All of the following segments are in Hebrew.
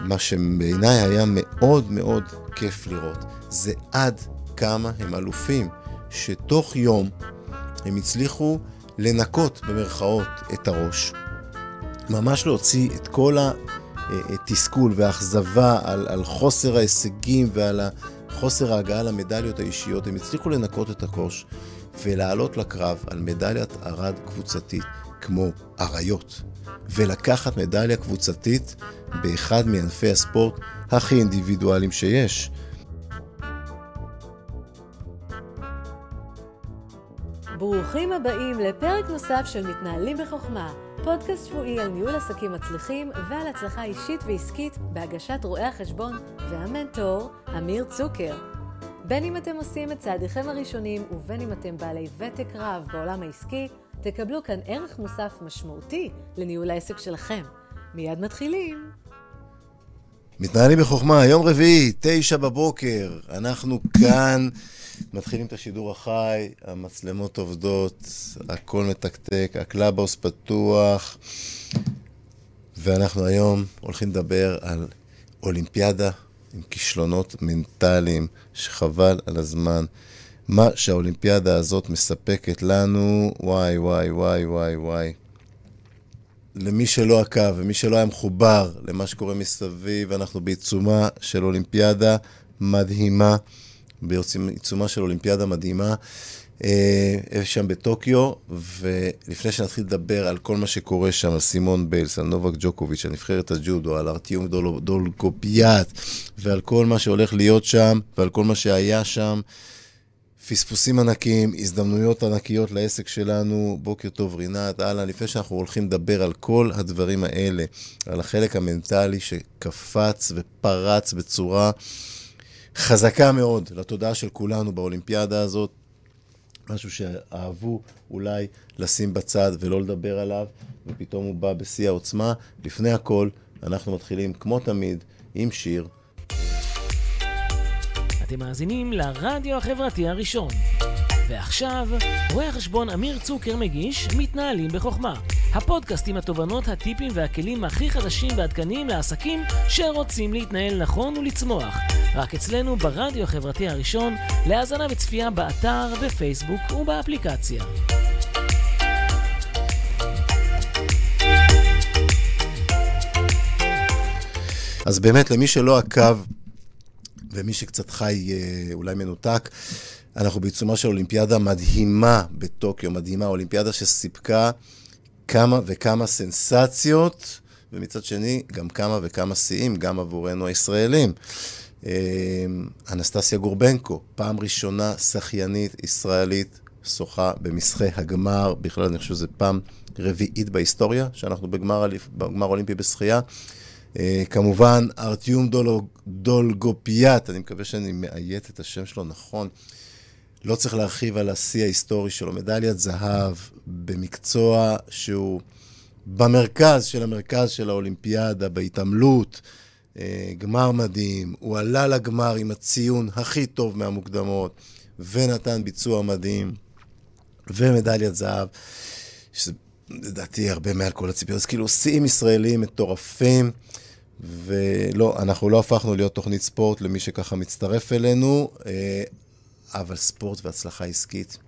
מה שבעיניי היה מאוד מאוד כיף לראות, זה עד כמה הם אלופים, שתוך יום הם הצליחו לנקות במרכאות את הראש, ממש להוציא את כל התסכול והאכזבה על, על חוסר ההישגים ועל חוסר ההגעה למדליות האישיות, הם הצליחו לנקות את הקוש ולעלות לקרב על מדליית ארד קבוצתית, כמו אריות, ולקחת מדליה קבוצתית באחד מענפי הספורט הכי אינדיבידואליים שיש. ברוכים הבאים לפרק נוסף של מתנהלים בחוכמה, פודקאסט שבועי על ניהול עסקים מצליחים ועל הצלחה אישית ועסקית בהגשת רואי החשבון והמנטור, אמיר צוקר. בין אם אתם עושים את צעדיכם הראשונים ובין אם אתם בעלי ותק רב בעולם העסקי, תקבלו כאן ערך מוסף משמעותי לניהול העסק שלכם. מיד מתחילים. מתנהלים בחוכמה, יום רביעי, תשע בבוקר, אנחנו כאן, מתחילים את השידור החי, המצלמות עובדות, הכל מתקתק, הקלאבהאוס פתוח, ואנחנו היום הולכים לדבר על אולימפיאדה עם כישלונות מנטליים, שחבל על הזמן. מה שהאולימפיאדה הזאת מספקת לנו, וואי, וואי, וואי, וואי, וואי. למי שלא עקב ומי שלא היה מחובר למה שקורה מסביב, אנחנו בעיצומה של אולימפיאדה מדהימה, בעיצומה של אולימפיאדה מדהימה, אה, שם בטוקיו, ולפני שנתחיל לדבר על כל מה שקורה שם, על סימון ביילס, על נובק ג'וקוביץ', על נבחרת הג'ודו, על ארטיום דול, דולגופיאט, ועל כל מה שהולך להיות שם, ועל כל מה שהיה שם, פספוסים ענקיים, הזדמנויות ענקיות לעסק שלנו. בוקר טוב, רינת. אהלן, לפני שאנחנו הולכים לדבר על כל הדברים האלה, על החלק המנטלי שקפץ ופרץ בצורה חזקה מאוד לתודעה של כולנו באולימפיאדה הזאת, משהו שאהבו אולי לשים בצד ולא לדבר עליו, ופתאום הוא בא בשיא העוצמה. לפני הכל, אנחנו מתחילים, כמו תמיד, עם שיר. אתם מאזינים לרדיו החברתי הראשון. ועכשיו, רואה החשבון אמיר צוקר מגיש מתנהלים בחוכמה. הפודקאסט עם התובנות, הטיפים והכלים הכי חדשים ועדכניים לעסקים שרוצים להתנהל נכון ולצמוח. רק אצלנו ברדיו החברתי הראשון, להאזנה וצפייה באתר, בפייסבוק ובאפליקציה. אז באמת, למי שלא עקב ומי שקצת חי אה, אולי מנותק, אנחנו בעיצומה של אולימפיאדה מדהימה בטוקיו, מדהימה, אולימפיאדה שסיפקה כמה וכמה סנסציות, ומצד שני, גם כמה וכמה שיאים, גם עבורנו הישראלים. אה, אנסטסיה גורבנקו, פעם ראשונה שחיינית ישראלית שוחה במסחי הגמר, בכלל אני חושב שזו פעם רביעית בהיסטוריה, שאנחנו בגמר, בגמר אולימפי בשחייה. Uh, כמובן, ארטיום דולגופיאט, אני מקווה שאני מאיית את השם שלו נכון. לא צריך להרחיב על השיא ההיסטורי שלו, מדליית זהב במקצוע שהוא במרכז של המרכז של האולימפיאדה, בהתעמלות, uh, גמר מדהים, הוא עלה לגמר עם הציון הכי טוב מהמוקדמות, ונתן ביצוע מדהים, ומדליית זהב, שזה לדעתי הרבה מעל כל הציפיות, אז כאילו שיאים ישראלים מטורפים. ולא, אנחנו לא הפכנו להיות תוכנית ספורט למי שככה מצטרף אלינו, אה, אבל ספורט והצלחה עסקית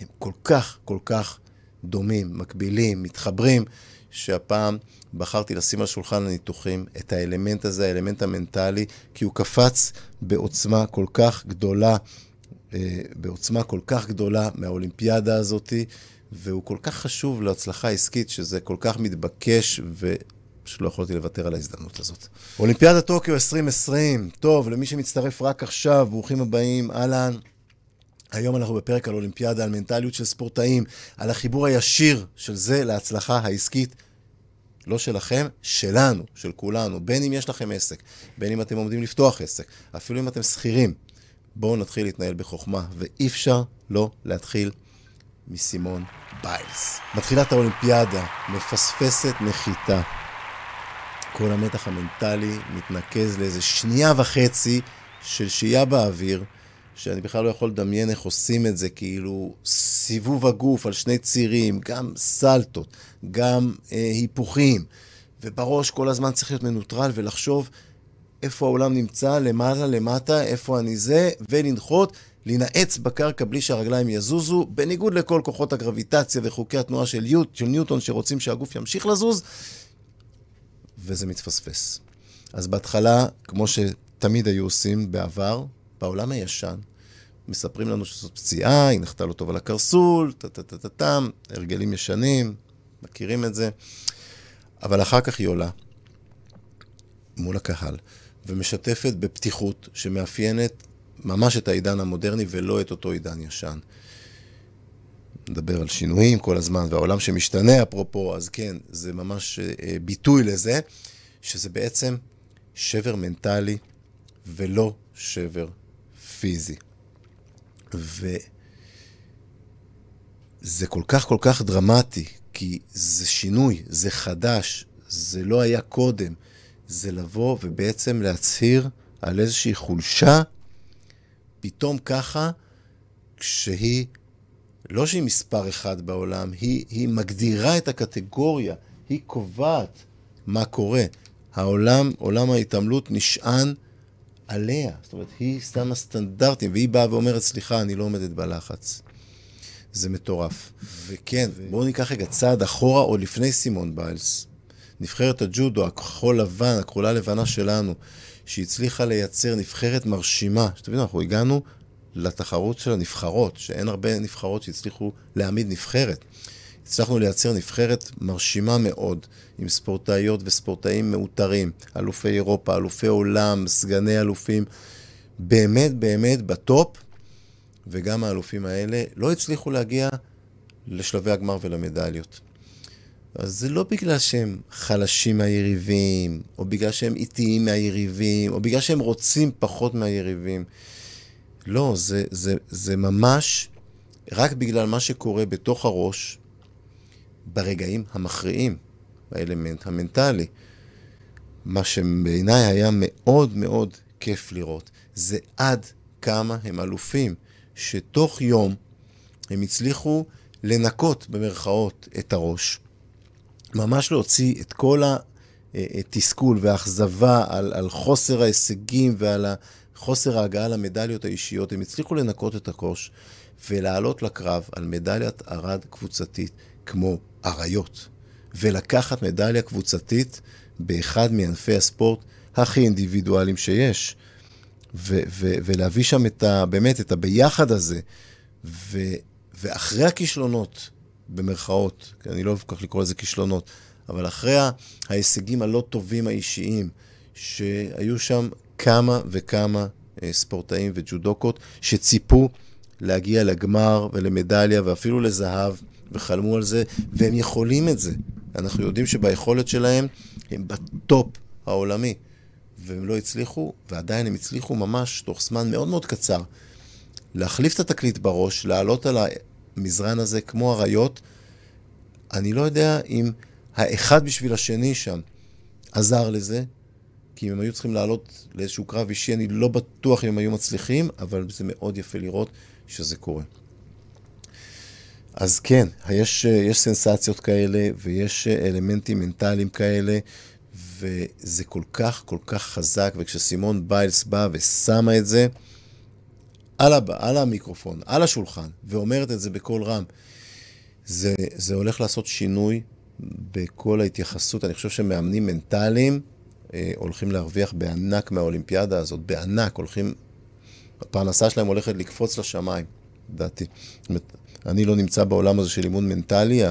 הם כל כך, כל כך דומים, מקבילים, מתחברים, שהפעם בחרתי לשים על שולחן הניתוחים את האלמנט הזה, האלמנט המנטלי, כי הוא קפץ בעוצמה כל כך גדולה, אה, בעוצמה כל כך גדולה מהאולימפיאדה הזאתי, והוא כל כך חשוב להצלחה עסקית, שזה כל כך מתבקש ו... פשוט לא יכולתי לוותר על ההזדמנות הזאת. אולימפיאדה טוקיו 2020, טוב, למי שמצטרף רק עכשיו, ברוכים הבאים, אהלן. היום אנחנו בפרק על אולימפיאדה, על מנטליות של ספורטאים, על החיבור הישיר של זה להצלחה העסקית, לא שלכם, שלנו, של כולנו. בין אם יש לכם עסק, בין אם אתם עומדים לפתוח עסק, אפילו אם אתם שכירים. בואו נתחיל להתנהל בחוכמה, ואי אפשר לא להתחיל מסימון ביילס. מתחילת האולימפיאדה, מפספסת נחיתה. כל המתח המנטלי מתנקז לאיזה שנייה וחצי של שהייה באוויר, שאני בכלל לא יכול לדמיין איך עושים את זה, כאילו סיבוב הגוף על שני צירים, גם סלטות, גם אה, היפוכים, ובראש כל הזמן צריך להיות מנוטרל ולחשוב איפה העולם נמצא, למעלה, למטה, איפה אני זה, ולנחות, לנעץ בקרקע בלי שהרגליים יזוזו, בניגוד לכל כוחות הגרביטציה וחוקי התנועה של, יוט, של ניוטון שרוצים שהגוף ימשיך לזוז, וזה מתפספס. אז בהתחלה, כמו שתמיד היו עושים בעבר, בעולם הישן, מספרים לנו שזאת פציעה, היא נחתה לא טוב על הקרסול, טה-טה-טה-טם, הרגלים ישנים, מכירים את זה. אבל אחר כך היא עולה מול הקהל, ומשתפת בפתיחות שמאפיינת ממש את העידן המודרני ולא את אותו עידן ישן. נדבר על שינויים כל הזמן, והעולם שמשתנה, אפרופו, אז כן, זה ממש אה, ביטוי לזה, שזה בעצם שבר מנטלי ולא שבר פיזי. וזה כל כך כל כך דרמטי, כי זה שינוי, זה חדש, זה לא היה קודם. זה לבוא ובעצם להצהיר על איזושהי חולשה, פתאום ככה, כשהיא, לא שהיא מספר אחד בעולם, היא, היא מגדירה את הקטגוריה, היא קובעת מה קורה. העולם, עולם ההתעמלות נשען עליה. זאת אומרת, היא שמה סטנדרטים, והיא באה ואומרת, סליחה, אני לא עומדת בלחץ. זה מטורף. וכן, בואו ניקח רגע צעד אחורה, או לפני סימון ביילס. נבחרת הג'ודו, הכחול לבן, הכחולה לבנה שלנו, שהצליחה לייצר נבחרת מרשימה. שתבינו, אנחנו הגענו לתחרות של הנבחרות, שאין הרבה נבחרות שהצליחו להעמיד נבחרת. הצלחנו לייצר נבחרת מרשימה מאוד, עם ספורטאיות וספורטאים מאותרים, אלופי אירופה, אלופי עולם, סגני אלופים, באמת באמת בטופ, וגם האלופים האלה לא הצליחו להגיע לשלבי הגמר ולמדליות. אז זה לא בגלל שהם חלשים מהיריבים, או בגלל שהם איטיים מהיריבים, או בגלל שהם רוצים פחות מהיריבים. לא, זה, זה, זה ממש רק בגלל מה שקורה בתוך הראש, ברגעים המכריעים, באלמנט המנטלי. מה שבעיניי היה מאוד מאוד כיף לראות, זה עד כמה הם אלופים, שתוך יום הם הצליחו לנקות במרכאות את הראש, ממש להוציא את כל התסכול והאכזבה על, על חוסר ההישגים ועל חוסר ההגעה למדליות האישיות, הם הצליחו לנקות את הקוש ולעלות לקרב על מדליית ארד קבוצתית כמו אריות, ולקחת מדליה קבוצתית באחד מענפי הספורט הכי אינדיבידואליים שיש. ו- ו- ולהביא שם את ה- באמת את הביחד הזה, ו- ואחרי הכישלונות, במרכאות, כי אני לא אוהב כל כך לקרוא לזה כישלונות, אבל אחרי ההישגים הלא טובים האישיים, שהיו שם כמה וכמה אה, ספורטאים וג'ודוקות שציפו להגיע לגמר ולמדליה ואפילו לזהב, וחלמו על זה, והם יכולים את זה. אנחנו יודעים שביכולת שלהם הם בטופ העולמי. והם לא הצליחו, ועדיין הם הצליחו ממש תוך זמן מאוד מאוד קצר להחליף את התקליט בראש, לעלות על המזרן הזה כמו אריות. אני לא יודע אם האחד בשביל השני שם עזר לזה, כי אם הם היו צריכים לעלות לאיזשהו קרב אישי, אני לא בטוח אם הם היו מצליחים, אבל זה מאוד יפה לראות שזה קורה. אז כן, יש, יש סנסציות כאלה ויש אלמנטים מנטליים כאלה, וזה כל כך כל כך חזק, וכשסימון ביילס באה ושמה את זה על, הב... על המיקרופון, על השולחן, ואומרת את זה בקול רם, זה, זה הולך לעשות שינוי בכל ההתייחסות. אני חושב שמאמנים מנטליים אה, הולכים להרוויח בענק מהאולימפיאדה הזאת, בענק, הולכים... הפרנסה שלהם הולכת לקפוץ לשמיים, לדעתי. אני לא נמצא בעולם הזה של אימון מנטלי.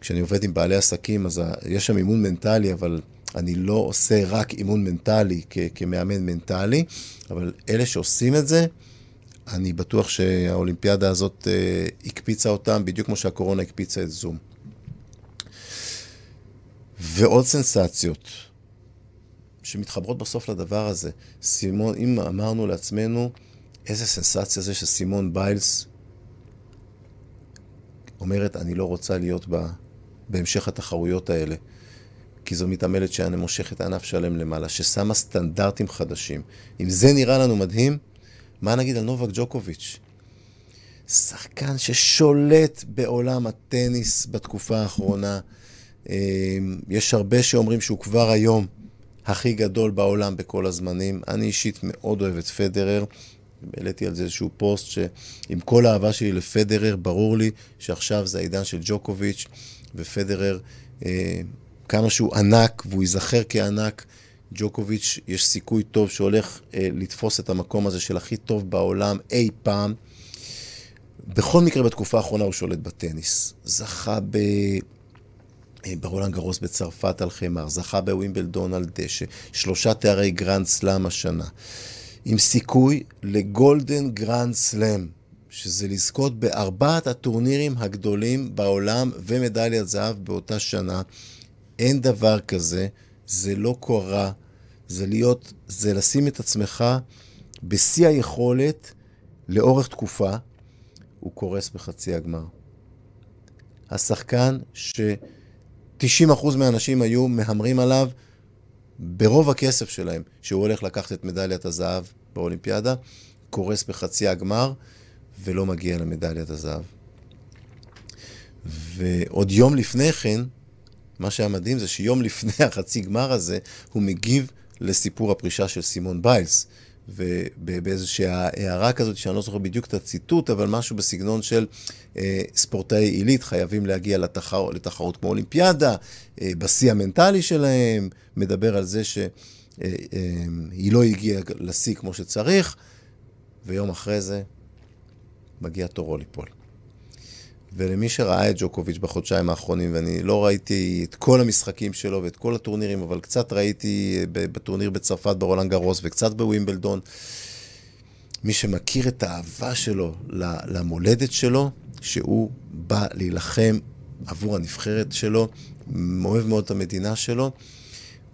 כשאני עובד עם בעלי עסקים, אז יש שם אימון מנטלי, אבל אני לא עושה רק אימון מנטלי כ- כמאמן מנטלי, אבל אלה שעושים את זה, אני בטוח שהאולימפיאדה הזאת אה, הקפיצה אותם, בדיוק כמו שהקורונה הקפיצה את זום. ועוד סנסציות שמתחברות בסוף לדבר הזה. סימון, אם אמרנו לעצמנו, איזה סנסציה זה שסימון ביילס אומרת, אני לא רוצה להיות בה בהמשך התחרויות האלה. כי זו מתעמלת שאני מושכת ענף שלם למעלה, ששמה סטנדרטים חדשים. אם זה נראה לנו מדהים, מה נגיד על נובק ג'וקוביץ'? שחקן ששולט בעולם הטניס בתקופה האחרונה, יש הרבה שאומרים שהוא כבר היום הכי גדול בעולם בכל הזמנים. אני אישית מאוד אוהב את פדרר. העליתי על זה איזשהו פוסט שעם כל האהבה שלי לפדרר, ברור לי שעכשיו זה העידן של ג'וקוביץ' ופדרר, אה, כמה שהוא ענק והוא ייזכר כענק, ג'וקוביץ', יש סיכוי טוב שהולך אה, לתפוס את המקום הזה של הכי טוב בעולם אי פעם. בכל מקרה, בתקופה האחרונה הוא שולט בטניס. זכה ב... אה, ברולנד גרוס בצרפת על חמר, זכה בווימבלדון על דשא, שלושה תארי גרנד סלאם השנה. עם סיכוי ל Golden Grand Slam, שזה לזכות בארבעת הטורנירים הגדולים בעולם ומדליית זהב באותה שנה. אין דבר כזה, זה לא קורה, זה להיות, זה לשים את עצמך בשיא היכולת לאורך תקופה, הוא קורס בחצי הגמר. השחקן ש-90% מהאנשים היו מהמרים עליו ברוב הכסף שלהם, שהוא הולך לקחת את מדליית הזהב באולימפיאדה, קורס בחצי הגמר ולא מגיע למדליית הזהב. ועוד יום לפני כן, מה שהיה מדהים זה שיום לפני החצי גמר הזה, הוא מגיב לסיפור הפרישה של סימון ביילס. ובאיזושהי הערה כזאת, שאני לא זוכר בדיוק את הציטוט, אבל משהו בסגנון של אה, ספורטאי עילית חייבים להגיע לתחר, לתחרות כמו אולימפיאדה, אה, בשיא המנטלי שלהם, מדבר על זה שהיא אה, אה, לא הגיעה לשיא כמו שצריך, ויום אחרי זה מגיע תורו ליפול. ולמי שראה את ג'וקוביץ' בחודשיים האחרונים, ואני לא ראיתי את כל המשחקים שלו ואת כל הטורנירים, אבל קצת ראיתי בטורניר בצרפת ברולנד גרוס וקצת בווימבלדון, מי שמכיר את האהבה שלו למולדת שלו, שהוא בא להילחם עבור הנבחרת שלו, אוהב מאוד את המדינה שלו,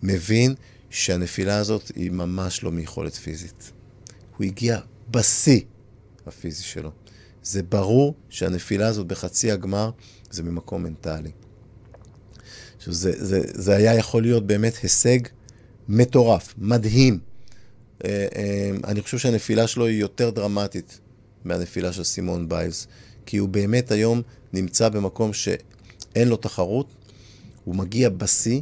מבין שהנפילה הזאת היא ממש לא מיכולת פיזית. הוא הגיע בשיא הפיזי שלו. זה ברור שהנפילה הזאת בחצי הגמר זה ממקום מנטלי. עכשיו, זה, זה, זה היה יכול להיות באמת הישג מטורף, מדהים. אה, אה, אני חושב שהנפילה שלו היא יותר דרמטית מהנפילה של סימון ביילס, כי הוא באמת היום נמצא במקום שאין לו תחרות, הוא מגיע בשיא,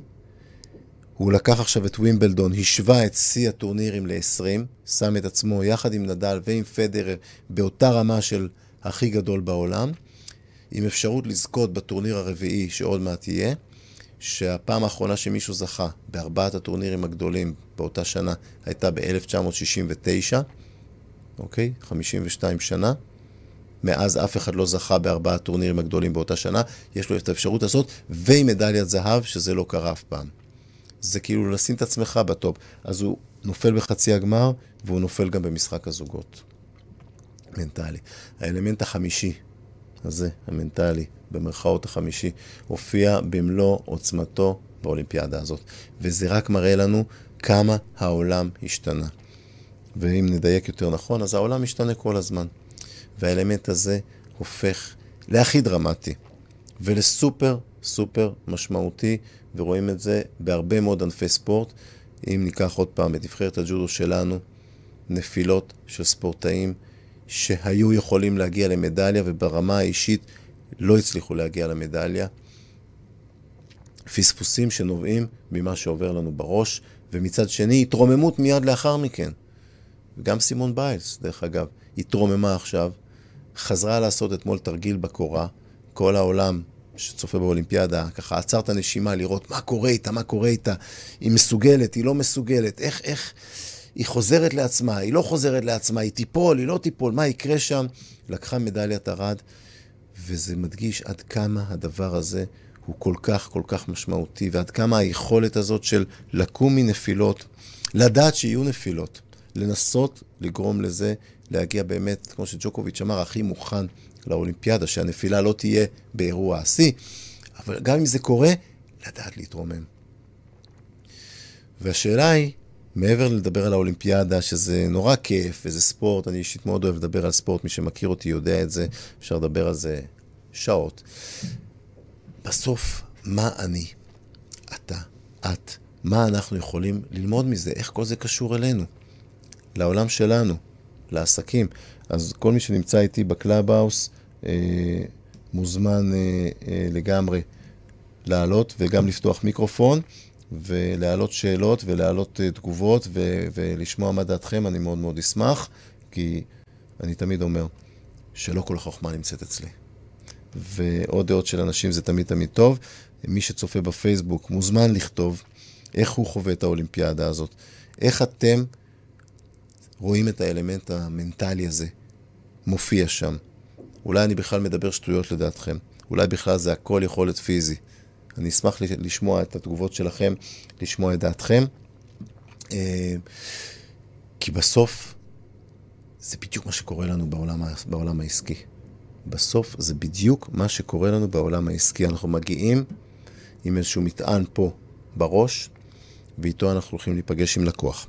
הוא לקח עכשיו את ווימבלדון, השווה את שיא הטורנירים ל-20, שם את עצמו יחד עם נדל ועם פדרר באותה רמה של הכי גדול בעולם, עם אפשרות לזכות בטורניר הרביעי שעוד מעט יהיה, שהפעם האחרונה שמישהו זכה בארבעת הטורנירים הגדולים באותה שנה הייתה ב-1969, אוקיי? 52 שנה. מאז אף אחד לא זכה בארבעת הטורנירים הגדולים באותה שנה, יש לו את האפשרות הזאת, ועם מדליית זהב, שזה לא קרה אף פעם. זה כאילו לשים את עצמך בטופ. אז הוא נופל בחצי הגמר, והוא נופל גם במשחק הזוגות. מנטלי. האלמנט החמישי הזה, המנטלי, במרכאות החמישי, הופיע במלוא עוצמתו באולימפיאדה הזאת. וזה רק מראה לנו כמה העולם השתנה. ואם נדייק יותר נכון, אז העולם משתנה כל הזמן. והאלמנט הזה הופך להכי דרמטי ולסופר סופר משמעותי, ורואים את זה בהרבה מאוד ענפי ספורט. אם ניקח עוד פעם את נבחרת הג'ודו שלנו, נפילות של ספורטאים שהיו יכולים להגיע למדליה וברמה האישית לא הצליחו להגיע למדליה. פספוסים שנובעים ממה שעובר לנו בראש, ומצד שני התרוממות מיד לאחר מכן. וגם סימון ביילס, דרך אגב, התרוממה עכשיו, חזרה לעשות אתמול תרגיל בקורה, כל העולם שצופה באולימפיאדה, ככה עצר את הנשימה לראות מה קורה איתה, מה קורה איתה, היא מסוגלת, היא לא מסוגלת, איך, איך, היא חוזרת לעצמה, היא לא חוזרת לעצמה, היא תיפול, היא לא תיפול, מה יקרה שם? לקחה מדליית ארד, וזה מדגיש עד כמה הדבר הזה הוא כל כך כל כך משמעותי, ועד כמה היכולת הזאת של לקום מנפילות, לדעת שיהיו נפילות, לנסות לגרום לזה להגיע באמת, כמו שג'וקוביץ' אמר, הכי מוכן לאולימפיאדה, שהנפילה לא תהיה באירוע השיא, אבל גם אם זה קורה, לדעת להתרומם. והשאלה היא, מעבר לדבר על האולימפיאדה, שזה נורא כיף וזה ספורט, אני אישית מאוד אוהב לדבר על ספורט, מי שמכיר אותי יודע את זה, אפשר לדבר על זה שעות. בסוף, מה אני, אתה, את, מה אנחנו יכולים ללמוד מזה, איך כל זה קשור אלינו, לעולם שלנו, לעסקים. אז כל מי שנמצא איתי בקלאב האוס, אה, מוזמן אה, אה, לגמרי לעלות וגם לפתוח מיקרופון. ולהעלות שאלות ולהעלות uh, תגובות ו- ולשמוע מה דעתכם, אני מאוד מאוד אשמח, כי אני תמיד אומר שלא כל החוכמה נמצאת אצלי. ועוד דעות של אנשים זה תמיד תמיד טוב. מי שצופה בפייסבוק מוזמן לכתוב איך הוא חווה את האולימפיאדה הזאת. איך אתם רואים את האלמנט המנטלי הזה מופיע שם. אולי אני בכלל מדבר שטויות לדעתכם. אולי בכלל זה הכל יכולת פיזי. אני אשמח לשמוע את התגובות שלכם, לשמוע את דעתכם. אה, כי בסוף זה בדיוק מה שקורה לנו בעולם, בעולם העסקי. בסוף זה בדיוק מה שקורה לנו בעולם העסקי. אנחנו מגיעים עם איזשהו מטען פה בראש, ואיתו אנחנו הולכים להיפגש עם לקוח.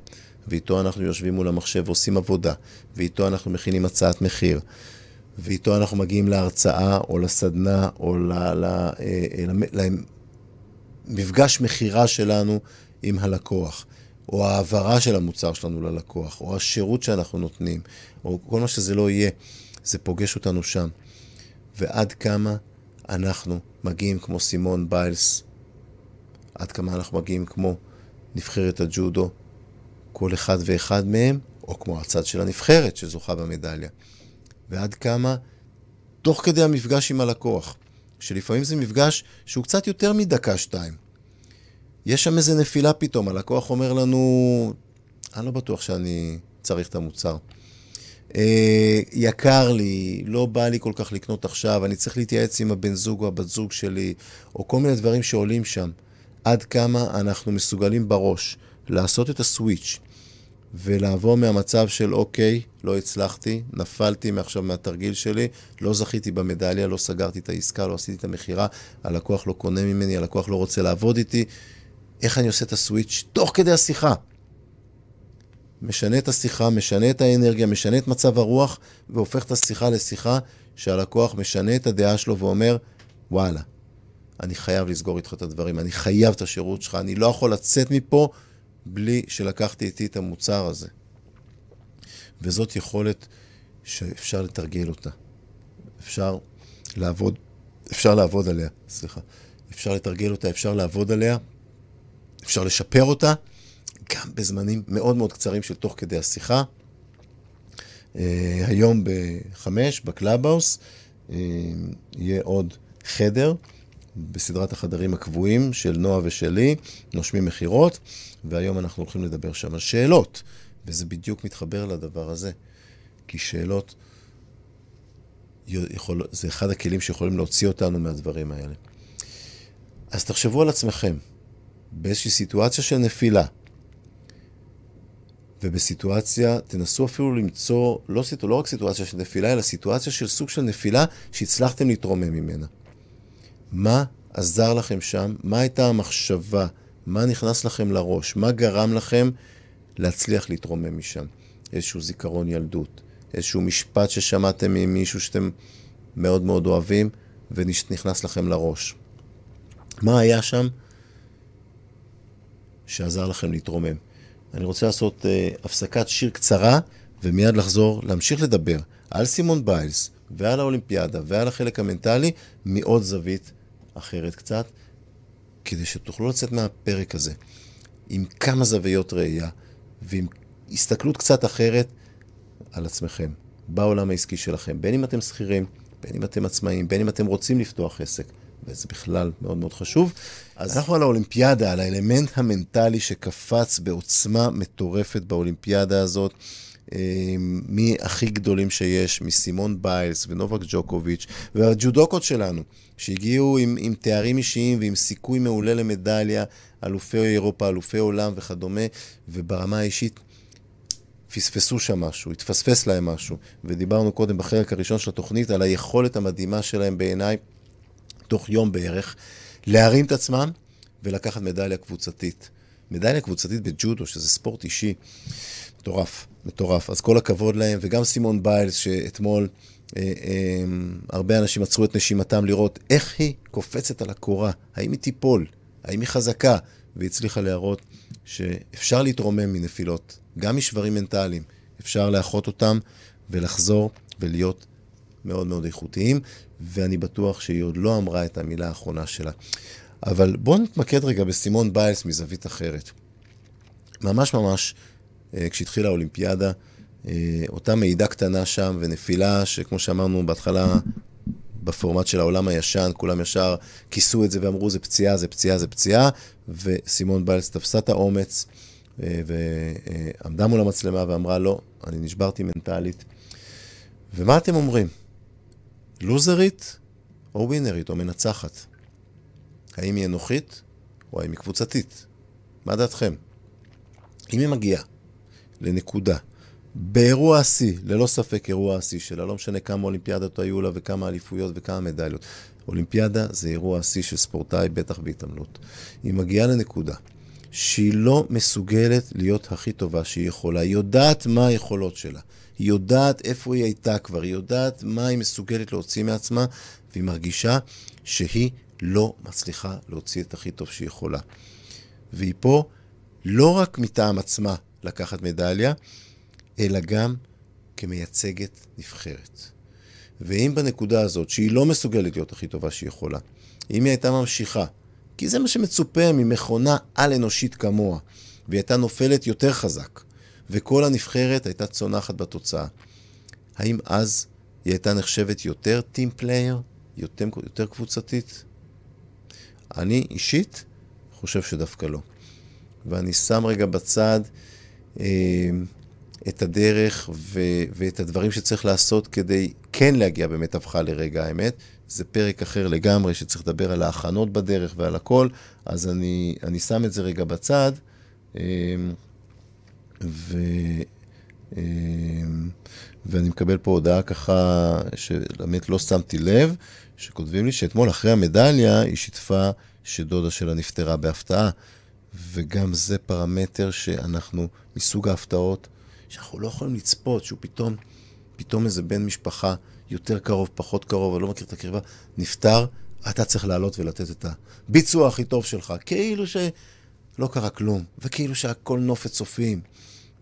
ואיתו אנחנו יושבים מול המחשב ועושים עבודה, ואיתו אנחנו מכינים הצעת מחיר, ואיתו אנחנו מגיעים להרצאה או לסדנה או למפגש אה, מכירה שלנו עם הלקוח, או ההעברה של המוצר שלנו ללקוח, או השירות שאנחנו נותנים, או כל מה שזה לא יהיה, זה פוגש אותנו שם. ועד כמה אנחנו מגיעים כמו סימון ביילס, עד כמה אנחנו מגיעים כמו נבחרת הג'ודו, כל אחד ואחד מהם, או כמו הצד של הנבחרת שזוכה במדליה. ועד כמה, תוך כדי המפגש עם הלקוח, שלפעמים זה מפגש שהוא קצת יותר מדקה-שתיים. יש שם איזה נפילה פתאום, הלקוח אומר לנו, אני לא בטוח שאני צריך את המוצר. אה, יקר לי, לא בא לי כל כך לקנות עכשיו, אני צריך להתייעץ עם הבן זוג או הבת זוג שלי, או כל מיני דברים שעולים שם. עד כמה אנחנו מסוגלים בראש לעשות את הסוויץ' ולעבור מהמצב של אוקיי, לא הצלחתי, נפלתי מעכשיו מהתרגיל שלי, לא זכיתי במדליה, לא סגרתי את העסקה, לא עשיתי את המכירה, הלקוח לא קונה ממני, הלקוח לא רוצה לעבוד איתי. איך אני עושה את הסוויץ' תוך כדי השיחה? משנה את השיחה, משנה את האנרגיה, משנה את מצב הרוח, והופך את השיחה לשיחה שהלקוח משנה את הדעה שלו ואומר, וואלה, אני חייב לסגור איתך את הדברים, אני חייב את השירות שלך, אני לא יכול לצאת מפה בלי שלקחתי איתי את המוצר הזה. וזאת יכולת שאפשר לתרגל אותה. אפשר לעבוד, אפשר לעבוד עליה, סליחה. אפשר לתרגל אותה, אפשר לעבוד עליה, אפשר לשפר אותה, גם בזמנים מאוד מאוד קצרים של תוך כדי השיחה. אה, היום בחמש, בקלאבהאוס, אה, יהיה עוד חדר בסדרת החדרים הקבועים של נועה ושלי, נושמים מכירות, והיום אנחנו הולכים לדבר שם על שאלות, וזה בדיוק מתחבר לדבר הזה, כי שאלות יכול, זה אחד הכלים שיכולים להוציא אותנו מהדברים האלה. אז תחשבו על עצמכם, באיזושהי סיטואציה של נפילה, ובסיטואציה, תנסו אפילו למצוא, לא, לא רק סיטואציה של נפילה, אלא סיטואציה של סוג של נפילה שהצלחתם להתרומם ממנה. מה עזר לכם שם? מה הייתה המחשבה? מה נכנס לכם לראש? מה גרם לכם להצליח להתרומם משם? איזשהו זיכרון ילדות, איזשהו משפט ששמעתם ממישהו שאתם מאוד מאוד אוהבים ונכנס לכם לראש. מה היה שם שעזר לכם להתרומם? אני רוצה לעשות uh, הפסקת שיר קצרה ומיד לחזור, להמשיך לדבר על סימון ביילס ועל האולימפיאדה ועל החלק המנטלי מעוד זווית אחרת קצת, כדי שתוכלו לצאת מהפרק הזה עם כמה זוויות ראייה ועם הסתכלות קצת אחרת על עצמכם, בעולם העסקי שלכם, בין אם אתם שכירים, בין אם אתם עצמאים, בין אם אתם רוצים לפתוח עסק, וזה בכלל מאוד מאוד חשוב. אז אנחנו על האולימפיאדה, על האלמנט המנטלי שקפץ בעוצמה מטורפת באולימפיאדה הזאת. אמ, מי הכי גדולים שיש, מסימון ביילס ונובק ג'וקוביץ', והג'ודוקות שלנו, שהגיעו עם, עם תארים אישיים ועם סיכוי מעולה למדליה, אלופי אירופה, אלופי עולם וכדומה, וברמה האישית פספסו שם משהו, התפספס להם משהו. ודיברנו קודם בחלק הראשון של התוכנית על היכולת המדהימה שלהם בעיניי, תוך יום בערך, להרים את עצמם ולקחת מדליה קבוצתית. מדליה קבוצתית בג'ודו, שזה ספורט אישי, מטורף. מטורף. אז כל הכבוד להם, וגם סימון ביילס, שאתמול אה, אה, הרבה אנשים עצרו את נשימתם לראות איך היא קופצת על הקורה, האם היא תיפול, האם היא חזקה, והצליחה להראות שאפשר להתרומם מנפילות, גם משברים מנטליים, אפשר לאחות אותם ולחזור ולהיות מאוד מאוד איכותיים, ואני בטוח שהיא עוד לא אמרה את המילה האחרונה שלה. אבל בואו נתמקד רגע בסימון ביילס מזווית אחרת. ממש ממש, אה, כשהתחילה האולימפיאדה, אה, אותה מעידה קטנה שם ונפילה, שכמו שאמרנו בהתחלה, בפורמט של העולם הישן, כולם ישר כיסו את זה ואמרו, זה פציעה, זה פציעה, זה פציעה, וסימון ביילס תפסה את האומץ אה, ועמדה מול המצלמה ואמרה, לא, אני נשברתי מנטלית. ומה אתם אומרים? לוזרית או ווינרית או מנצחת? האם היא אנוכית או האם היא קבוצתית? מה דעתכם? אם היא מגיעה לנקודה, באירוע השיא, ללא ספק אירוע השיא שלה, לא משנה כמה אולימפיאדות היו לה וכמה אליפויות וכמה מדליות. אולימפיאדה זה אירוע השיא של ספורטאי, בטח בהתעמלות. היא מגיעה לנקודה שהיא לא מסוגלת להיות הכי טובה שהיא יכולה. היא יודעת מה היכולות שלה. היא יודעת איפה היא הייתה כבר, היא יודעת מה היא מסוגלת להוציא מעצמה, והיא מרגישה שהיא לא מצליחה להוציא את הכי טוב שהיא יכולה. והיא פה לא רק מטעם עצמה לקחת מדליה, אלא גם כמייצגת נבחרת. ואם בנקודה הזאת, שהיא לא מסוגלת להיות הכי טובה שהיא יכולה, אם היא הייתה ממשיכה, כי זה מה שמצופה ממכונה על-אנושית כמוה, והיא הייתה נופלת יותר חזק, וכל הנבחרת הייתה צונחת בתוצאה, האם אז היא הייתה נחשבת יותר team player, יותר, יותר קבוצתית? אני אישית חושב שדווקא לא. ואני שם רגע בצד אה, את הדרך ו- ואת הדברים שצריך לעשות כדי כן להגיע באמת הבחה לרגע האמת. זה פרק אחר לגמרי, שצריך לדבר על ההכנות בדרך ועל הכל, אז אני, אני שם את זה רגע בצד. אה, ו... אה, ואני מקבל פה הודעה ככה, שבאמת לא שמתי לב, שכותבים לי שאתמול אחרי המדליה היא שיתפה שדודה שלה נפטרה בהפתעה. וגם זה פרמטר שאנחנו, מסוג ההפתעות, שאנחנו לא יכולים לצפות, שהוא פתאום, פתאום איזה בן משפחה יותר קרוב, פחות קרוב, אני לא מכיר את הקרבה, נפטר, אתה צריך לעלות ולתת את הביצוע הכי טוב שלך, כאילו שלא קרה כלום, וכאילו שהכל נופת צופים.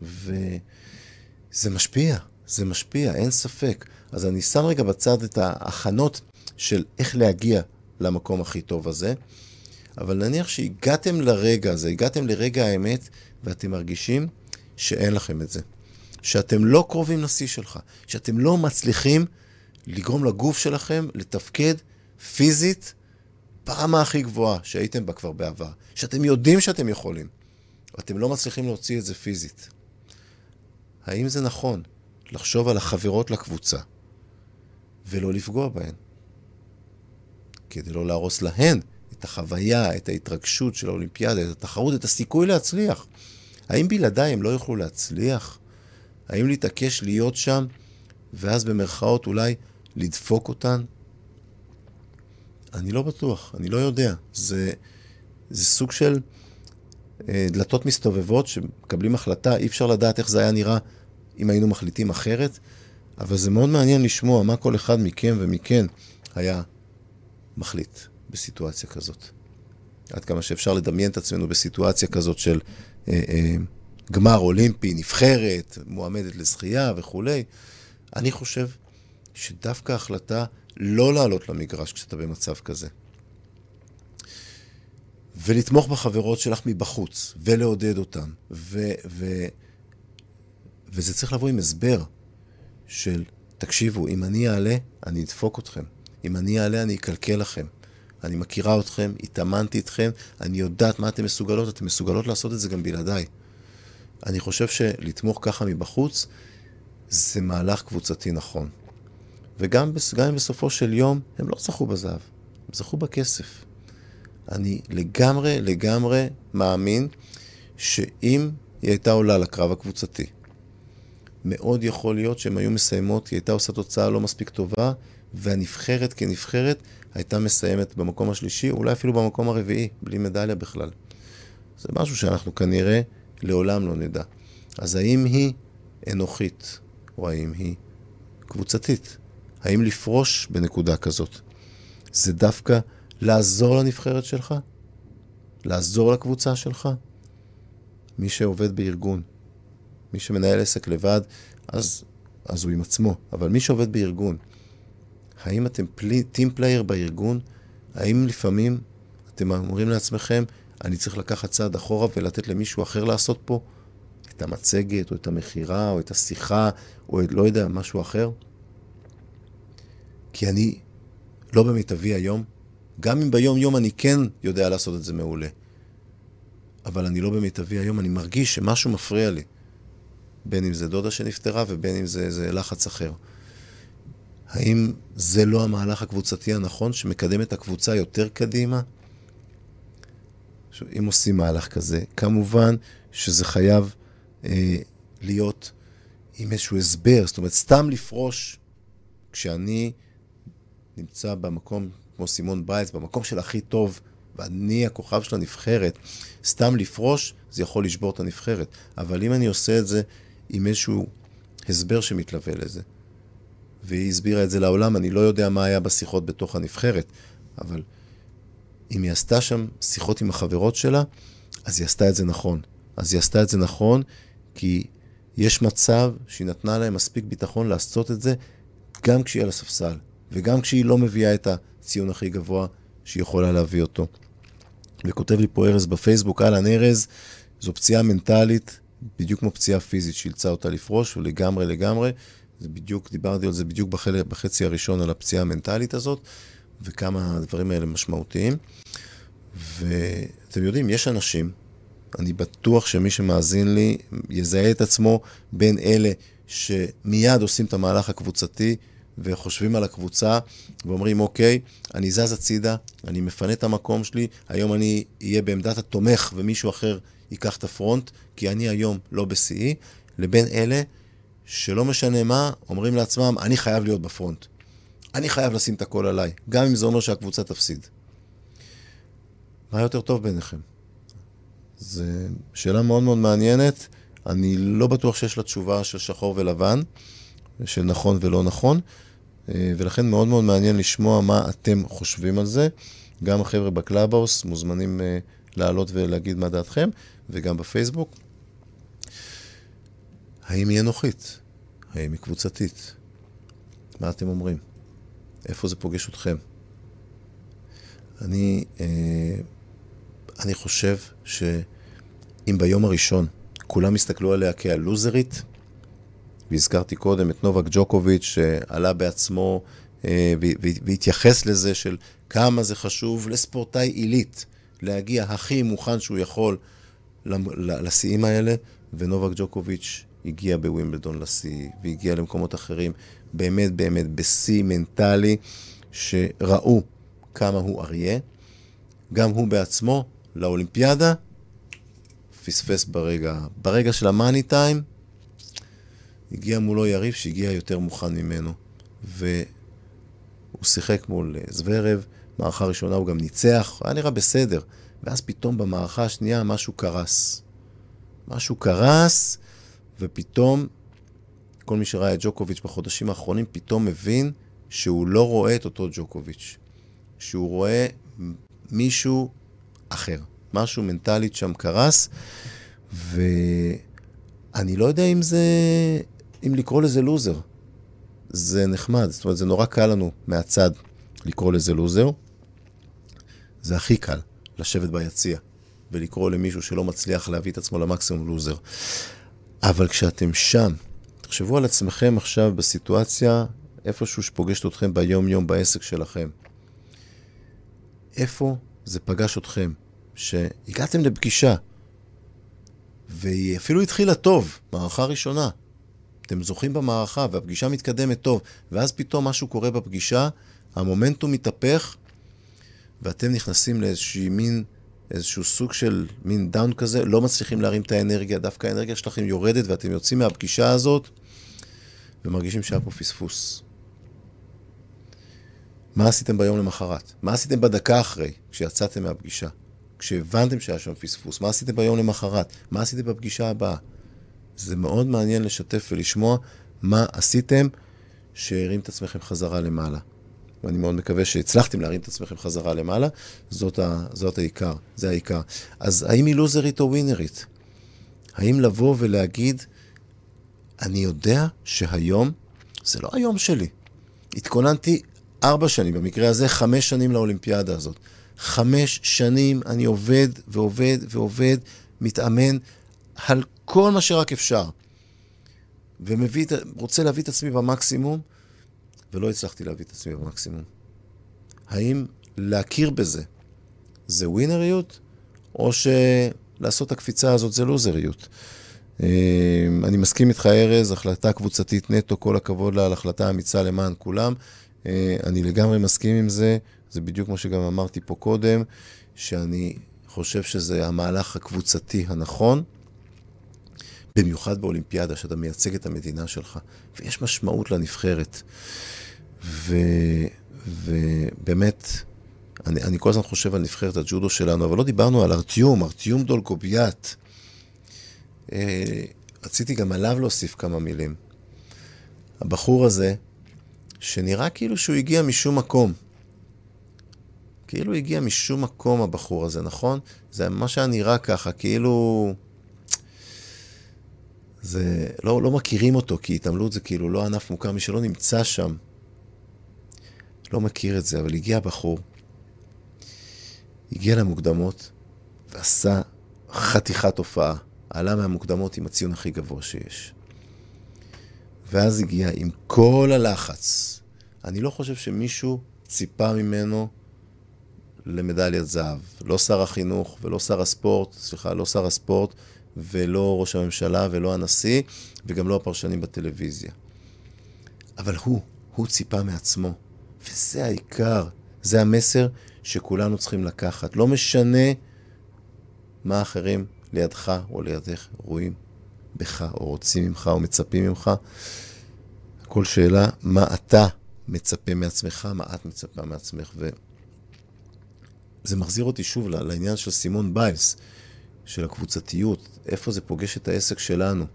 וזה משפיע, זה משפיע, אין ספק. אז אני שם רגע בצד את ההכנות של איך להגיע למקום הכי טוב הזה. אבל נניח שהגעתם לרגע הזה, הגעתם לרגע האמת, ואתם מרגישים שאין לכם את זה. שאתם לא קרובים לשיא שלך, שאתם לא מצליחים לגרום לגוף שלכם לתפקד פיזית ברמה הכי גבוהה שהייתם בה כבר בעבר. שאתם יודעים שאתם יכולים, ואתם לא מצליחים להוציא את זה פיזית. האם זה נכון לחשוב על החברות לקבוצה ולא לפגוע בהן? כדי לא להרוס להן את החוויה, את ההתרגשות של האולימפיאדה, את התחרות, את הסיכוי להצליח. האם בלעדיי הם לא יוכלו להצליח? האם להתעקש להיות שם, ואז במרכאות אולי לדפוק אותן? אני לא בטוח, אני לא יודע. זה, זה סוג של אה, דלתות מסתובבות שמקבלים החלטה, אי אפשר לדעת איך זה היה נראה אם היינו מחליטים אחרת, אבל זה מאוד מעניין לשמוע מה כל אחד מכם ומכן היה מחליט. בסיטואציה כזאת. עד כמה שאפשר לדמיין את עצמנו בסיטואציה כזאת של אה, אה, גמר אולימפי, נבחרת, מועמדת לזכייה וכולי. אני חושב שדווקא ההחלטה לא לעלות למגרש כשאתה במצב כזה, ולתמוך בחברות שלך מבחוץ, ולעודד אותן, ו, ו, וזה צריך לבוא עם הסבר של, תקשיבו, אם אני אעלה, אני אדפוק אתכם. אם אני אעלה, אני אקלקל לכם. אני מכירה אתכם, התאמנתי איתכם, אני יודעת מה אתם מסוגלות, אתם מסוגלות לעשות את זה גם בלעדיי. אני חושב שלתמוך ככה מבחוץ, זה מהלך קבוצתי נכון. וגם אם בסופו של יום הם לא זכו בזהב, הם זכו בכסף. אני לגמרי, לגמרי מאמין שאם היא הייתה עולה לקרב הקבוצתי, מאוד יכול להיות שהן היו מסיימות, היא הייתה עושה תוצאה לא מספיק טובה, והנבחרת כנבחרת הייתה מסיימת במקום השלישי, אולי אפילו במקום הרביעי, בלי מדליה בכלל. זה משהו שאנחנו כנראה לעולם לא נדע. אז האם היא אנוכית, או האם היא קבוצתית? האם לפרוש בנקודה כזאת? זה דווקא לעזור לנבחרת שלך? לעזור לקבוצה שלך? מי שעובד בארגון, מי שמנהל עסק לבד, אז, אז הוא עם עצמו. אבל מי שעובד בארגון, האם אתם play, team player בארגון? האם לפעמים אתם אומרים לעצמכם, אני צריך לקחת צעד אחורה ולתת למישהו אחר לעשות פה את המצגת, או את המכירה, או את השיחה, או את לא יודע, משהו אחר? כי אני לא במיטבי היום, גם אם ביום-יום אני כן יודע לעשות את זה מעולה. אבל אני לא במיטבי היום, אני מרגיש שמשהו מפריע לי. בין אם זה דודה שנפטרה ובין אם זה, זה לחץ אחר. האם זה לא המהלך הקבוצתי הנכון שמקדם את הקבוצה יותר קדימה? אם עושים מהלך כזה, כמובן שזה חייב אה, להיות עם איזשהו הסבר, זאת אומרת, סתם לפרוש כשאני נמצא במקום כמו סימון בייס, במקום של הכי טוב, ואני הכוכב של הנבחרת, סתם לפרוש, זה יכול לשבור את הנבחרת. אבל אם אני עושה את זה עם איזשהו הסבר שמתלווה לזה, והיא הסבירה את זה לעולם, אני לא יודע מה היה בשיחות בתוך הנבחרת, אבל אם היא עשתה שם שיחות עם החברות שלה, אז היא עשתה את זה נכון. אז היא עשתה את זה נכון, כי יש מצב שהיא נתנה להם מספיק ביטחון לעשות את זה גם כשהיא על הספסל, וגם כשהיא לא מביאה את הציון הכי גבוה שהיא יכולה להביא אותו. וכותב לי פה ארז בפייסבוק, אהלן ארז, זו פציעה מנטלית, בדיוק כמו פציעה פיזית, שאילצה אותה לפרוש, ולגמרי לגמרי. זה בדיוק, דיברתי על זה בדיוק בחל... בחצי הראשון, על הפציעה המנטלית הזאת, וכמה הדברים האלה משמעותיים. ואתם יודעים, יש אנשים, אני בטוח שמי שמאזין לי יזהה את עצמו בין אלה שמיד עושים את המהלך הקבוצתי וחושבים על הקבוצה ואומרים, אוקיי, אני זז הצידה, אני מפנה את המקום שלי, היום אני אהיה בעמדת התומך ומישהו אחר ייקח את הפרונט, כי אני היום לא בשיאי, לבין אלה שלא משנה מה, אומרים לעצמם, אני חייב להיות בפרונט. אני חייב לשים את הכל עליי, גם אם זה אומר שהקבוצה תפסיד. מה יותר טוב ביניכם? זו שאלה מאוד מאוד מעניינת. אני לא בטוח שיש לה תשובה של שחור ולבן, של נכון ולא נכון, אה, ולכן מאוד מאוד מעניין לשמוע מה אתם חושבים על זה. גם החבר'ה בקלאבהאוס מוזמנים אה, לעלות ולהגיד מה דעתכם, וגם בפייסבוק. האם היא אנוכית? האם היא קבוצתית? מה אתם אומרים? איפה זה פוגש אתכם? אני, אה, אני חושב שאם ביום הראשון כולם הסתכלו עליה כהלוזרית, והזכרתי קודם את נובק ג'וקוביץ' שעלה בעצמו אה, והתייחס לזה של כמה זה חשוב לספורטאי עילית להגיע הכי מוכן שהוא יכול לשיאים האלה, ונובק ג'וקוביץ' הגיע בווימבלדון לשיא, והגיע למקומות אחרים, באמת באמת בשיא מנטלי, שראו כמה הוא אריה. גם הוא בעצמו, לאולימפיאדה, פספס ברגע, ברגע של המאני טיים, הגיע מולו יריב שהגיע יותר מוכן ממנו. והוא שיחק מול זוורב, מערכה ראשונה הוא גם ניצח, היה נראה בסדר. ואז פתאום במערכה השנייה משהו קרס. משהו קרס, ופתאום כל מי שראה את ג'וקוביץ' בחודשים האחרונים פתאום מבין שהוא לא רואה את אותו ג'וקוביץ', שהוא רואה מישהו אחר. משהו מנטלית שם קרס, ואני לא יודע אם זה, אם לקרוא לזה לוזר. זה נחמד, זאת אומרת, זה נורא קל לנו מהצד לקרוא לזה לוזר. זה הכי קל. לשבת ביציע ולקרוא למישהו שלא מצליח להביא את עצמו למקסימום לוזר. אבל כשאתם שם, תחשבו על עצמכם עכשיו בסיטואציה איפשהו שפוגשת אתכם ביום-יום בעסק שלכם. איפה זה פגש אתכם? שהגעתם לפגישה, והיא אפילו התחילה טוב, מערכה ראשונה. אתם זוכים במערכה והפגישה מתקדמת טוב, ואז פתאום משהו קורה בפגישה, המומנטום מתהפך, ואתם נכנסים לאיזושהי מין, איזשהו סוג של מין דאון כזה, לא מצליחים להרים את האנרגיה, דווקא האנרגיה שלכם יורדת ואתם יוצאים מהפגישה הזאת ומרגישים שהיה פה פספוס. מה עשיתם ביום למחרת? מה עשיתם בדקה אחרי, כשיצאתם מהפגישה? כשהבנתם שהיה שם פספוס? מה עשיתם ביום למחרת? מה עשיתם בפגישה הבאה? זה מאוד מעניין לשתף ולשמוע מה עשיתם שהרים את עצמכם חזרה למעלה. ואני מאוד מקווה שהצלחתם להרים את עצמכם חזרה למעלה, זאת, ה, זאת העיקר, זה העיקר. אז האם היא לוזרית או ווינרית? האם לבוא ולהגיד, אני יודע שהיום זה לא היום שלי. התכוננתי ארבע שנים, במקרה הזה חמש שנים לאולימפיאדה הזאת. חמש שנים אני עובד ועובד ועובד, מתאמן על כל מה שרק אפשר. ורוצה להביא את עצמי במקסימום, ולא הצלחתי להביא את עצמי במקסימום. האם להכיר בזה זה ווינריות, או שלעשות הקפיצה הזאת זה לוזריות? אמ, אני מסכים איתך, ארז, החלטה קבוצתית נטו, כל הכבוד לה על החלטה אמיצה למען כולם. אה, אני לגמרי מסכים עם זה, זה בדיוק כמו שגם אמרתי פה קודם, שאני חושב שזה המהלך הקבוצתי הנכון, במיוחד באולימפיאדה, שאתה מייצג את המדינה שלך, ויש משמעות לנבחרת. ו, ובאמת, אני, אני כל הזמן חושב על נבחרת הג'ודו שלנו, אבל לא דיברנו על ארטיום, ארטיום דולגוביאט. אה, רציתי גם עליו להוסיף כמה מילים. הבחור הזה, שנראה כאילו שהוא הגיע משום מקום. כאילו הגיע משום מקום הבחור הזה, נכון? זה ממש היה נראה ככה, כאילו... זה... לא, לא מכירים אותו, כי התעמלות זה כאילו לא ענף מוכר, מי שלא נמצא שם לא מכיר את זה, אבל הגיע בחור, הגיע למוקדמות ועשה חתיכת הופעה. עלה מהמוקדמות עם הציון הכי גבוה שיש. ואז הגיע עם כל הלחץ. אני לא חושב שמישהו ציפה ממנו למדליית זהב. לא שר החינוך ולא שר הספורט, סליחה, לא שר הספורט ולא ראש הממשלה ולא הנשיא וגם לא הפרשנים בטלוויזיה. אבל הוא, הוא ציפה מעצמו. וזה העיקר, זה המסר שכולנו צריכים לקחת. לא משנה מה אחרים לידך או לידך רואים בך, או רוצים ממך, או מצפים ממך. כל שאלה, מה אתה מצפה מעצמך, מה את מצפה מעצמך. וזה מחזיר אותי שוב לעניין של סימון ביילס, של הקבוצתיות, איפה זה פוגש את העסק שלנו.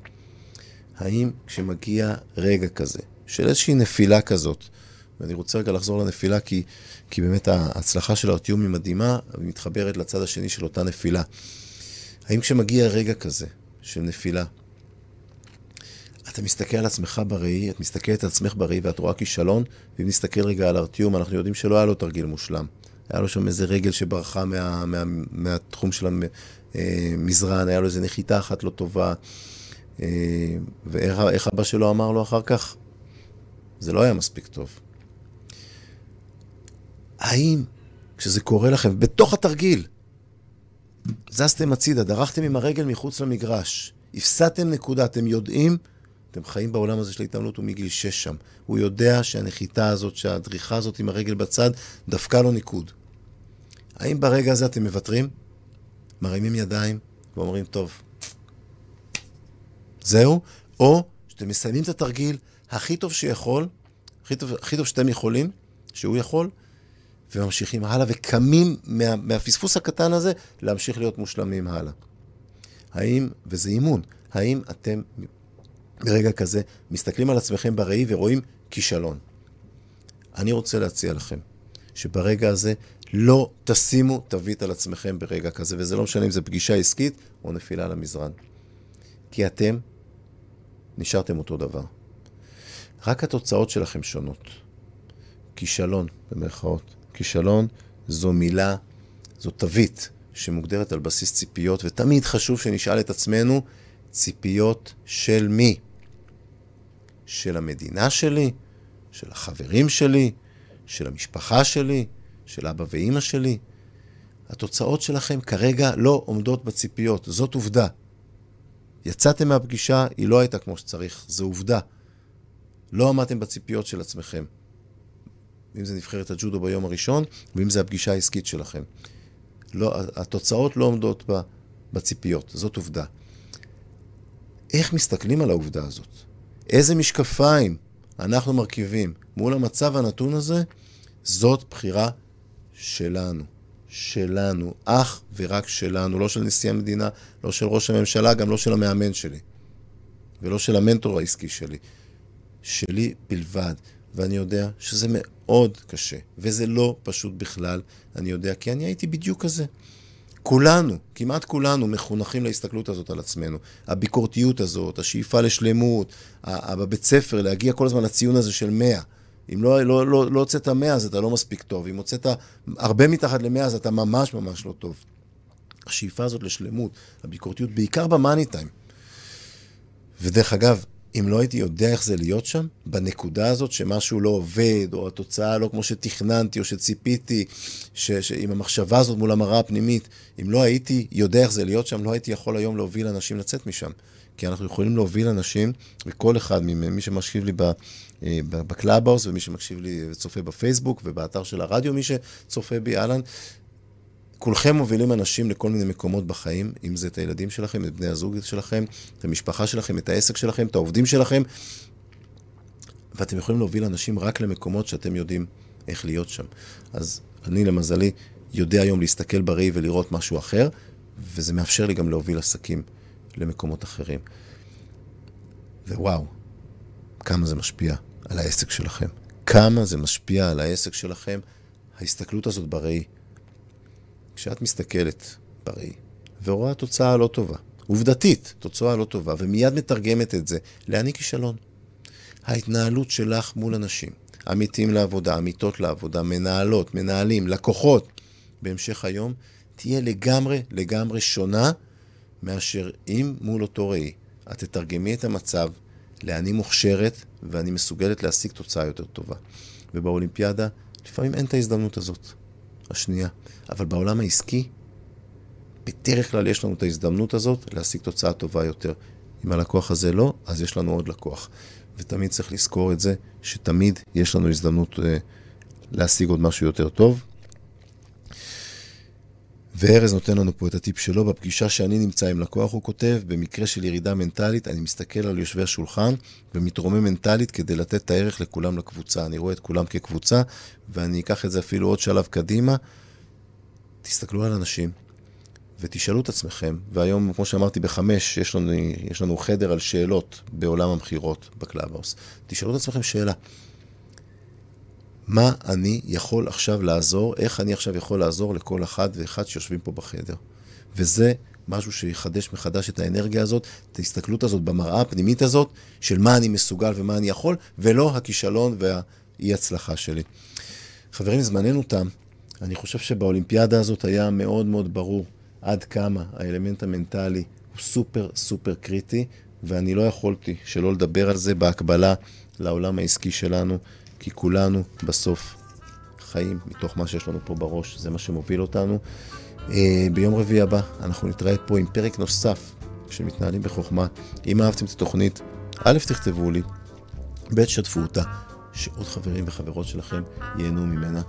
האם כשמגיע רגע כזה, של איזושהי נפילה כזאת, ואני רוצה רגע לחזור לנפילה, כי, כי באמת ההצלחה של הארטיום היא מדהימה, ומתחברת לצד השני של אותה נפילה. האם כשמגיע רגע כזה של נפילה, אתה מסתכל על עצמך בראי, את מסתכלת על עצמך בראי ואת רואה כישלון, ואם נסתכל רגע על ארטיום, אנחנו יודעים שלא היה לו תרגיל מושלם. היה לו שם איזה רגל שברחה מה, מה, מהתחום של המזרן, היה לו איזה נחיתה אחת לא טובה. אה, ואיך אבא שלו אמר לו אחר כך? זה לא היה מספיק טוב. האם כשזה קורה לכם, בתוך התרגיל, זזתם הצידה, דרכתם עם הרגל מחוץ למגרש, הפסדתם נקודה, אתם יודעים, אתם חיים בעולם הזה של ההתעמלות, הוא מגיל שש שם. הוא יודע שהנחיתה הזאת, שהדריכה הזאת עם הרגל בצד, דפקה לו ניקוד. האם ברגע הזה אתם מוותרים? מרימים ידיים ואומרים, טוב, זהו? או שאתם מסיימים את התרגיל הכי טוב שיכול, הכי טוב, הכי טוב שאתם יכולים, שהוא יכול, וממשיכים הלאה, וקמים מה, מהפספוס הקטן הזה להמשיך להיות מושלמים הלאה. האם, וזה אימון, האם אתם ברגע כזה מסתכלים על עצמכם בראי ורואים כישלון? אני רוצה להציע לכם שברגע הזה לא תשימו תווית על עצמכם ברגע כזה, וזה לא משנה אם זה פגישה עסקית או נפילה למזרן. כי אתם נשארתם אותו דבר. רק התוצאות שלכם שונות. כישלון, במרכאות. כישלון זו מילה, זו תווית שמוגדרת על בסיס ציפיות, ותמיד חשוב שנשאל את עצמנו, ציפיות של מי? של המדינה שלי? של החברים שלי? של המשפחה שלי? של אבא ואימא שלי? התוצאות שלכם כרגע לא עומדות בציפיות, זאת עובדה. יצאתם מהפגישה, היא לא הייתה כמו שצריך, זו עובדה. לא עמדתם בציפיות של עצמכם. אם זה נבחרת הג'ודו ביום הראשון, ואם זה הפגישה העסקית שלכם. לא, התוצאות לא עומדות בציפיות, זאת עובדה. איך מסתכלים על העובדה הזאת? איזה משקפיים אנחנו מרכיבים מול המצב הנתון הזה? זאת בחירה שלנו. שלנו, אך ורק שלנו, לא של נשיא המדינה, לא של ראש הממשלה, גם לא של המאמן שלי, ולא של המנטור העסקי שלי. שלי בלבד. ואני יודע שזה מאוד קשה, וזה לא פשוט בכלל, אני יודע, כי אני הייתי בדיוק כזה. כולנו, כמעט כולנו, מחונכים להסתכלות הזאת על עצמנו. הביקורתיות הזאת, השאיפה לשלמות, בבית ספר, להגיע כל הזמן לציון הזה של 100. אם לא, לא, לא, לא הוצאת 100 אז אתה לא מספיק טוב, אם הוצאת הרבה מתחת ל-100 אז אתה ממש ממש לא טוב. השאיפה הזאת לשלמות, הביקורתיות, בעיקר במאני טיים. ודרך אגב, אם לא הייתי יודע איך זה להיות שם, בנקודה הזאת שמשהו לא עובד, או התוצאה לא כמו שתכננתי, או שציפיתי, ש, שעם המחשבה הזאת מול המראה הפנימית, אם לא הייתי יודע איך זה להיות שם, לא הייתי יכול היום להוביל אנשים לצאת משם. כי אנחנו יכולים להוביל אנשים, וכל אחד ממי שמקשיב לי אה, בקלאבהאוס, ומי שמקשיב לי וצופה בפייסבוק, ובאתר של הרדיו, מי שצופה בי, אהלן, כולכם מובילים אנשים לכל מיני מקומות בחיים, אם זה את הילדים שלכם, את בני הזוג שלכם, את המשפחה שלכם, את העסק שלכם, את העובדים שלכם, ואתם יכולים להוביל אנשים רק למקומות שאתם יודעים איך להיות שם. אז אני, למזלי, יודע היום להסתכל בראי ולראות משהו אחר, וזה מאפשר לי גם להוביל עסקים למקומות אחרים. ווואו, כמה זה משפיע על העסק שלכם. כמה זה משפיע על העסק שלכם, ההסתכלות הזאת בראי. כשאת מסתכלת בראי ורואה תוצאה לא טובה, עובדתית, תוצאה לא טובה, ומיד מתרגמת את זה, לאן היא כישלון? ההתנהלות שלך מול אנשים, עמיתים לעבודה, עמיתות לעבודה, מנהלות, מנהלים, לקוחות, בהמשך היום, תהיה לגמרי לגמרי שונה מאשר אם מול אותו ראי את תתרגמי את המצב לאני מוכשרת ואני מסוגלת להשיג תוצאה יותר טובה. ובאולימפיאדה לפעמים אין את ההזדמנות הזאת. השנייה. אבל בעולם העסקי, בדרך כלל יש לנו את ההזדמנות הזאת להשיג תוצאה טובה יותר. אם הלקוח הזה לא, אז יש לנו עוד לקוח. ותמיד צריך לזכור את זה, שתמיד יש לנו הזדמנות uh, להשיג עוד משהו יותר טוב. וארז נותן לנו פה את הטיפ שלו. בפגישה שאני נמצא עם לקוח, הוא כותב, במקרה של ירידה מנטלית, אני מסתכל על יושבי השולחן ומתרומם מנטלית כדי לתת את הערך לכולם לקבוצה. אני רואה את כולם כקבוצה, ואני אקח את זה אפילו עוד שלב קדימה. תסתכלו על אנשים ותשאלו את עצמכם, והיום, כמו שאמרתי, בחמש יש לנו, יש לנו חדר על שאלות בעולם המכירות בקלאבהאוס. תשאלו את עצמכם שאלה. מה אני יכול עכשיו לעזור, איך אני עכשיו יכול לעזור לכל אחד ואחד שיושבים פה בחדר. וזה משהו שיחדש מחדש את האנרגיה הזאת, את ההסתכלות הזאת במראה הפנימית הזאת, של מה אני מסוגל ומה אני יכול, ולא הכישלון והאי הצלחה שלי. חברים, זמננו תם. אני חושב שבאולימפיאדה הזאת היה מאוד מאוד ברור עד כמה האלמנט המנטלי הוא סופר סופר קריטי, ואני לא יכולתי שלא לדבר על זה בהקבלה לעולם העסקי שלנו. כי כולנו בסוף חיים מתוך מה שיש לנו פה בראש, זה מה שמוביל אותנו. אה, ביום רביעי הבא אנחנו נתראה פה עם פרק נוסף של מתנהלים בחוכמה. אם אהבתם את התוכנית, א', תכתבו לי, ב', שתפו אותה, שעוד חברים וחברות שלכם ייהנו ממנה.